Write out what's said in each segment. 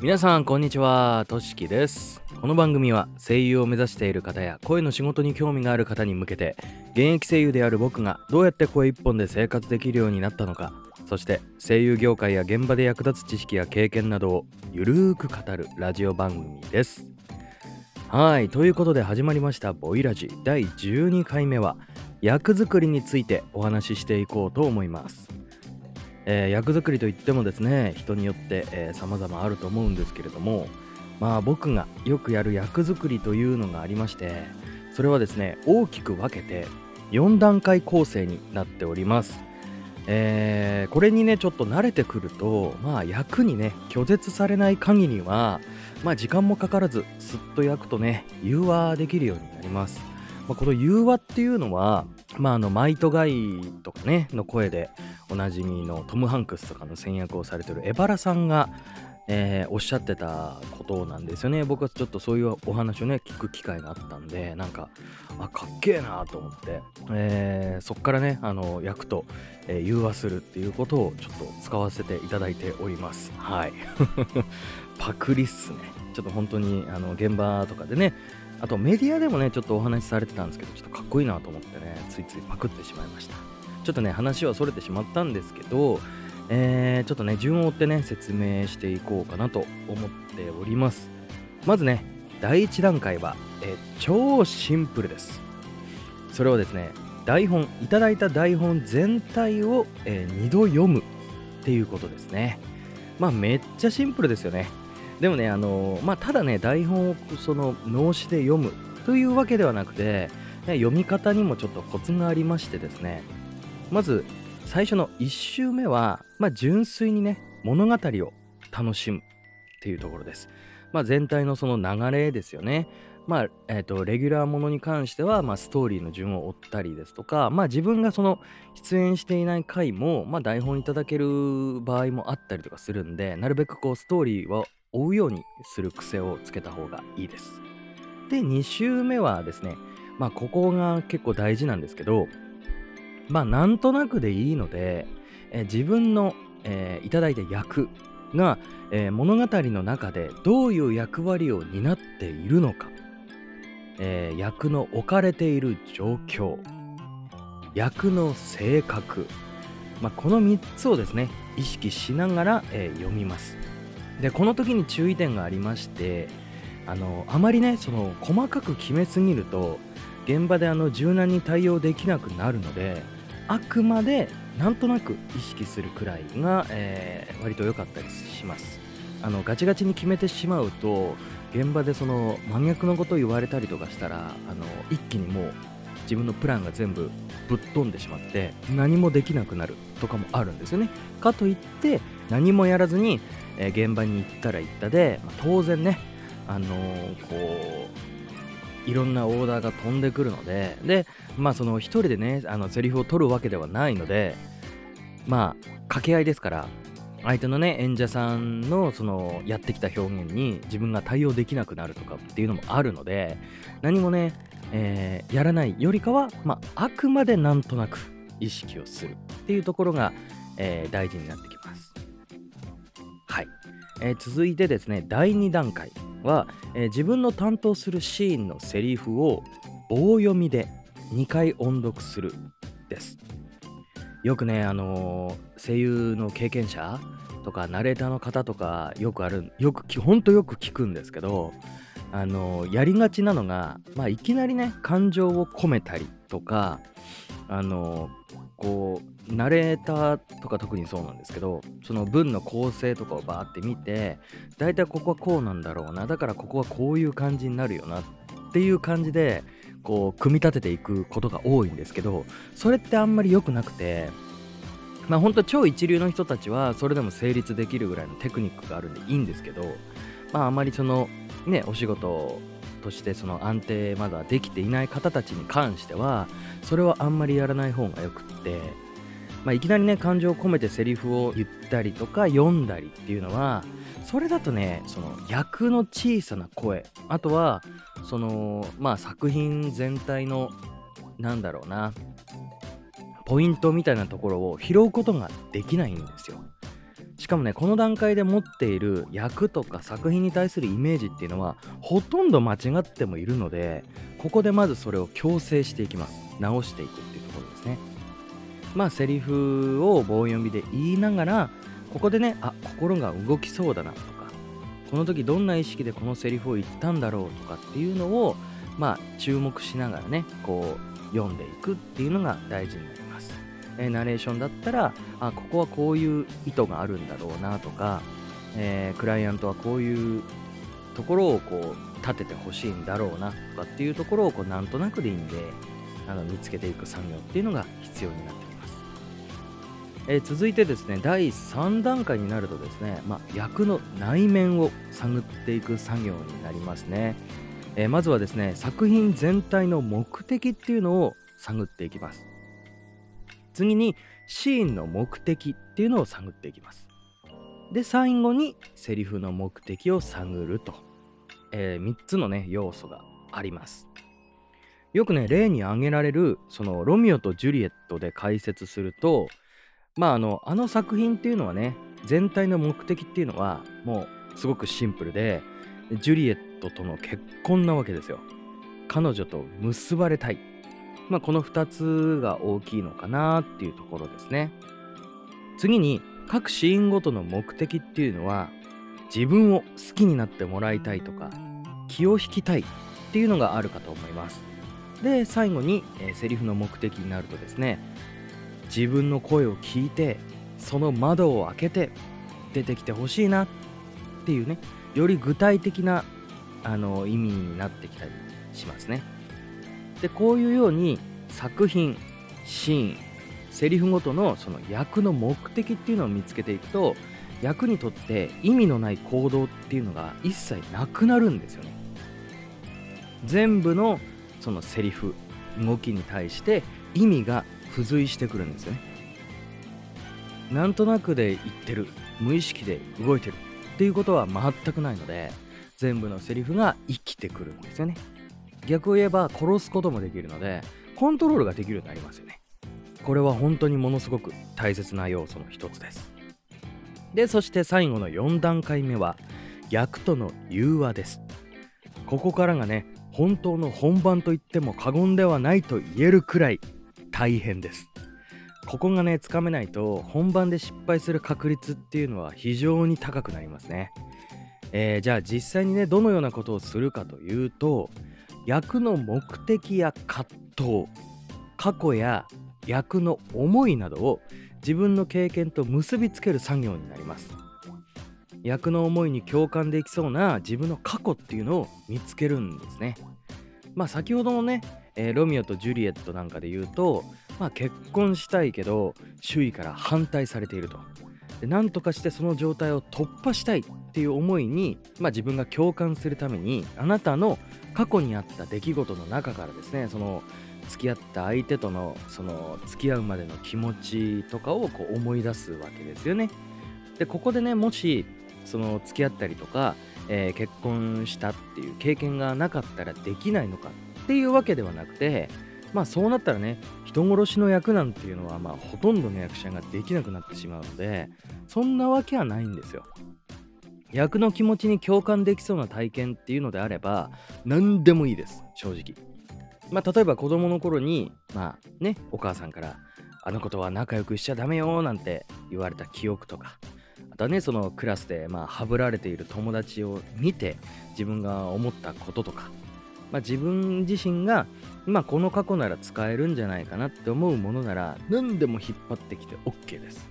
皆さんこんにちは。としきです。この番組は声優を目指している方や声の仕事に興味がある方に向けて現役声優である僕がどうやって声一本で生活できるようになったのかそして声優業界や現場で役立つ知識や経験などをゆるーく語るラジオ番組です。はいということで始まりましたボイラジ。第12回目は役作りについてお話ししていこうと思います。えー、役作りといってもですね人によってえー、様々あると思うんですけれどもまあ僕がよくやる役作りというのがありましてそれはですね大きく分けて4段階構成になっております。えー、これにねちょっと慣れてくるとまあ役にね拒絶されない限りはまあ時間もかからずすっと焼くとね融和できるようになります、まあ、この融和っていうのはまああのマイトガイとかねの声でおなじみのトム・ハンクスとかの戦略をされてるエバラさんが、えー、おっしゃってたことなんですよね。僕はちょっとそういうお話をね聞く機会があったんでなんかあかっけえなと思って、えー、そっからねあの役と、えー、融和するっていうことをちょっと使わせていただいております。はい。パクリっすね。ちょっと本当にあの現場とかでねあとメディアでもねちょっとお話しされてたんですけどちょっとかっこいいなと思ってねついついパクってしまいました。ちょっとね話はそれてしまったんですけど、えー、ちょっとね順を追ってね説明していこうかなと思っております。まずね第1段階は、え超シンプルです。それはですね台本いただいた台本全体を、えー、2度読むっていうことですね。まあめっちゃシンプルですよね。でもねあの、まあただね台本をその脳死で読むというわけではなくて、ね、読み方にもちょっとコツがありましてですねまず最初の1周目は、まあ、純粋にね物語を楽しむっていうところです。まあ、全体のその流れですよね。まあえーと、レギュラーものに関しては、まあ、ストーリーの順を追ったりですとか、まあ、自分がその出演していない回も、まあ、台本いただける場合もあったりとかするんでなるべくこうストーリーを追うようにする癖をつけた方がいいです。で2周目はですね、まあ、ここが結構大事なんですけどまあなんとなくでいいので、え、自分の、えー、いただいた役が、えー、物語の中でどういう役割を担っているのか、えー、役の置かれている状況役の性格、まあ、この3つをですね意識しながら、え、読みますでこの時に注意点がありましてあのあまりねその細かく決めすぎると現場であの柔軟に対応できなくなるのであくまでなんとなく意識するくらいが、えー、割と良かったりします。あのガチガチに決めてしまうと現場でその真逆のことを言われたりとかしたらあの一気にもう自分のプランが全部ぶっ飛んでしまって何もできなくなるとかもあるんですよね。かといって何もやらずに、えー、現場に行ったら行ったで、まあ、当然ねあのー、こういろんなオーダーが飛んでくるので、で、まあその一人でね、あのセリフを取るわけではないので、まあ掛け合いですから、相手のね、演者さんのそのやってきた表現に自分が対応できなくなるとかっていうのもあるので、何もね、えー、やらないよりかは、まあ、あくまでなんとなく意識をするっていうところが、えー、大事になってきます。はい。えー、続いてですね、第2段階。は、えー、自分の担当するシーンのセリフを棒読みで2回音読するですよくねあのー、声優の経験者とかナレーターの方とかよくあるよくほんとよく聞くんですけどあの、やりがちなのが、まあ、いきなりね感情を込めたりとかあのこうナレーターとか特にそうなんですけどその文の構成とかをバーって見て大体ここはこうなんだろうなだからここはこういう感じになるよなっていう感じでこう組み立てていくことが多いんですけどそれってあんまり良くなくてまあほんと超一流の人たちはそれでも成立できるぐらいのテクニックがあるんでいいんですけどまああまりそのねお仕事としてその安定まだできていない方たちに関してはそれはあんまりやらない方がよくってまあ、いきなりね感情を込めてセリフを言ったりとか読んだりっていうのはそれだとねその役の小さな声あとはそのまあ作品全体のなんだろうなポイントみたいなところを拾うことができないんですよ。しかもねこの段階で持っている役とか作品に対するイメージっていうのはほとんど間違ってもいるのでここでまずそれを強制していきます。直していくっていうところですね。まあセリフを棒読みで言いながらここでねあ心が動きそうだなとかこの時どんな意識でこのセリフを言ったんだろうとかっていうのをまあ注目しながらねこう読んでいくっていうのが大事になります、えー、ナレーションだったらあここはこういう意図があるんだろうなとか、えー、クライアントはこういうところをこう立ててほしいんだろうなとかっていうところをこうなんとなくでいいんであの見つけていく作業っていうのが必要になってきます、えー、続いてですね第3段階になるとですね、まあ、役の内面を探っていく作業になりますね、えー、まずはですね作品全体の目的っていうのを探っていきます。次にシーンの目的っていうのを探っていきます。で最後にセリフの目的を探ると、えー、3つのね要素があります。よくね例に挙げられるそのロミオとジュリエットで解説するとまああのあの作品っていうのはね全体の目的っていうのはもうすごくシンプルでジュリエットとの結婚なわけですよ。彼女と結ばれたい。まあこの2つが大きいのかなっていうところですね。次に各シーンごとの目的っていうのは自分を好きになってもらいたいとか気を引きたいっていうのがあるかと思います。で最後に、えー、セリフの目的になるとですね自分の声を聞いてその窓を開けて出てきてほしいなっていうねより具体的なあの意味になってきたりしますね。でこういうように作品シーンセリフごとのその役の目的っていうのを見つけていくと役にとって意味のない行動っていうのが一切なくなるんですよね。全部のそのセリフ動きに対して意味が付随してくるんですよね。なんとなくで言ってる無意識で動いてるっていうことは全くないので全部のセリフが生きてくるんですよね。逆を言えば殺すこともできるのでコントロールができるようになりますよね。これは本当にものすごく大切な要素の一つです。でそして最後の4段階目は役との融和です。ここからがね本当の本番と言っても過言ではないと言えるくらい大変です。ここがねつかめないと本番で失敗する確率っていうのは非常に高くなりますね、えー、じゃあ実際にねどのようなことをするかというと役の目的や葛藤過去や役の思いなどを自分の経験と結びつける作業になります役の思いに共感できそうな自分の過去っていうのを見つけるんですね。まあ先ほどのね、えー、ロミオとジュリエットなんかで言うと、まあ、結婚したいけど周囲から反対されていると。でなんとかしてその状態を突破したいっていう思いに、まあ、自分が共感するためにあなたの過去にあった出来事の中からですねその付き合った相手とのその付き合うまでの気持ちとかをこう思い出すわけですよね。でここでねもしその付き合ったりとか、えー、結婚したっていう経験がなかったらできないのかっていうわけではなくてまあそうなったらね人殺しの役なんていうのはまあほとんどの役者ができなくなってしまうのでそんなわけはないんですよ。役の気持ちに共感できそうな体験っていうのであれば何でもいいです正直。まあ例えば子供の頃にまあねお母さんからあの子とは仲良くしちゃダメよなんて言われた記憶とかたねそのクラスでまあはぶられている友達を見て自分が思ったこととか、まあ、自分自身が、まあ、この過去なら使えるんじゃないかなって思うものなら何でも引っ張ってきて OK です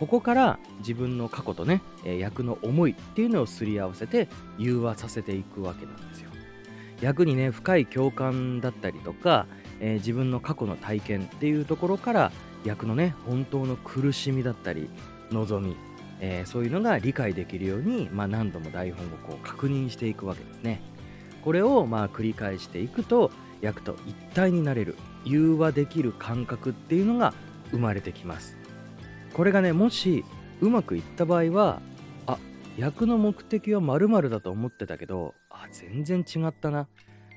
ここから自分の過去とね、え役の思いっていうのをすり合わせて融和させていくわけなんですよ役にね深い共感だったりとか、えー、自分の過去の体験っていうところから役のね本当の苦しみだったり望みえー、そういうのが理解できるように、まあ、何度も台本をこう確認していくわけですね。これをまあ繰り返していくと役と一体になれる融和できる感覚っていうのが生まれてきます。これがねもしうまくいった場合はあ役の目的は〇〇だと思ってたけどあ全然違ったな。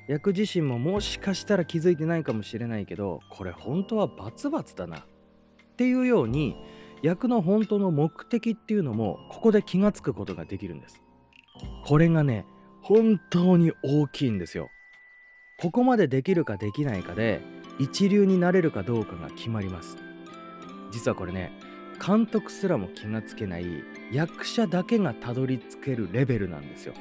役自身ももしかしたら気づいてないかもしれないけどこれ本当はバツバツだな。っていうように役の本当の目的っていうのもここで気がつくことができるんです。これがね本当に大きいんですよ。ここまでできるかできないかで一流になれるかどうかが決まります。実はこれね監督すらも気がつけない役者だけがたどり着けるレベルなんですよ。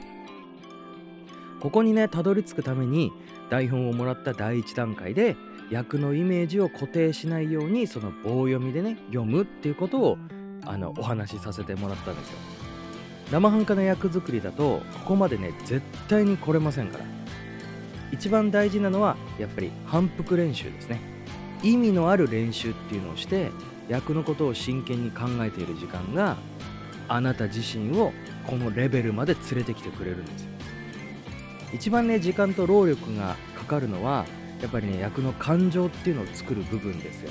ここにねたどり着くために台本をもらった第一段階で役のイメージを固定しないようにその棒読みでね読むっていうことをあのお話しさせてもらったんですよ。生半可な役作りだとここまでね絶対に来れませんから。一番大事なのはやっぱり反復練習ですね。意味のある練習っていうのをして役のことを真剣に考えている時間があなた自身をこのレベルまで連れてきてくれるんですよ。一番ね時間と労力がかかるのはやっぱりね役の感情っていうのを作る部分ですよ。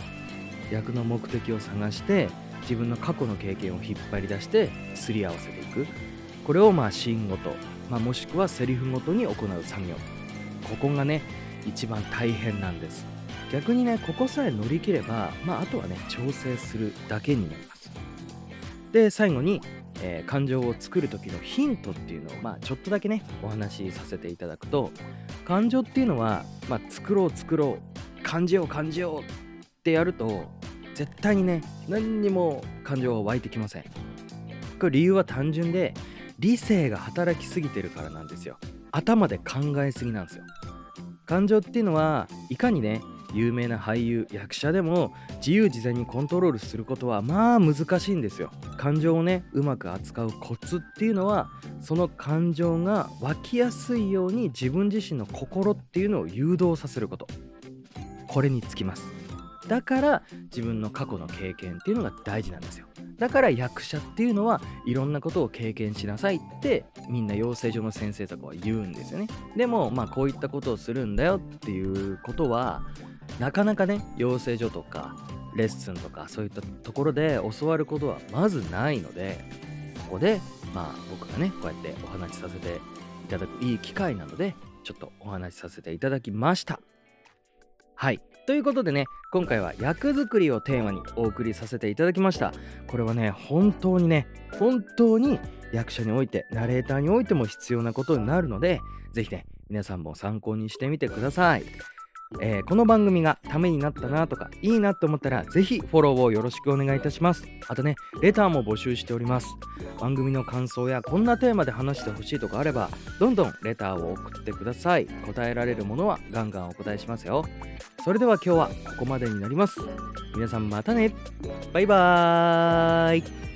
役の目的を探して自分の過去の経験を引っ張り出してすり合わせていく。これをまあシーンごと、まあ、もしくはセリフごとに行う作業。ここがね一番大変なんです。逆にねここさえ乗り切れば、まあ、あとはね調整するだけになります。で最後に、えー、感情を作る時のヒントっていうのを、まあ、ちょっとだけねお話しさせていただくと感情っていうのは、まあ、作ろう作ろう感じよう感じようってやると絶対にね何にも感情が湧いてきません。これ理由は単純で理性が働きすぎてるからなんですよ。頭で考えすぎなんですよ。感情っていうのはいかにね有名な俳優役者でも自由自在にコントロールすることはまあ難しいんですよ。感情をねうまく扱うコツっていうのはその感情が湧きやすいように自分自身の心っていうのを誘導させること。これにつきます。だから自分の過去の経験っていうのが大事なんですよ。だから役者っていうのはいろんなことを経験しなさいってみんな養成所の先生とかは言うんですよね。でもまあこういったことをするんだよっていうことはなかなかね養成所とかレッスンとかそういったところで教わることはまずないのでここでまあ僕がねこうやってお話しさせていただくいい機会なのでちょっとお話しさせていただきました。はい。ということでね今回は役作りをテーマにお送りさせていただきました。これはね本当にね本当に役者においてナレーターにおいても必要なことになるので是非ね皆さんも参考にしてみてください。えー、この番組がためになったなとかいいなと思ったらぜひフォローをよろしくお願いいたします。あとねレターも募集しております。番組の感想やこんなテーマで話してほしいとかあればどんどんレターを送ってください。答えられるものはガンガンお答えしますよ。それでは今日はここまでになります。皆さんまたね。バイバーイ。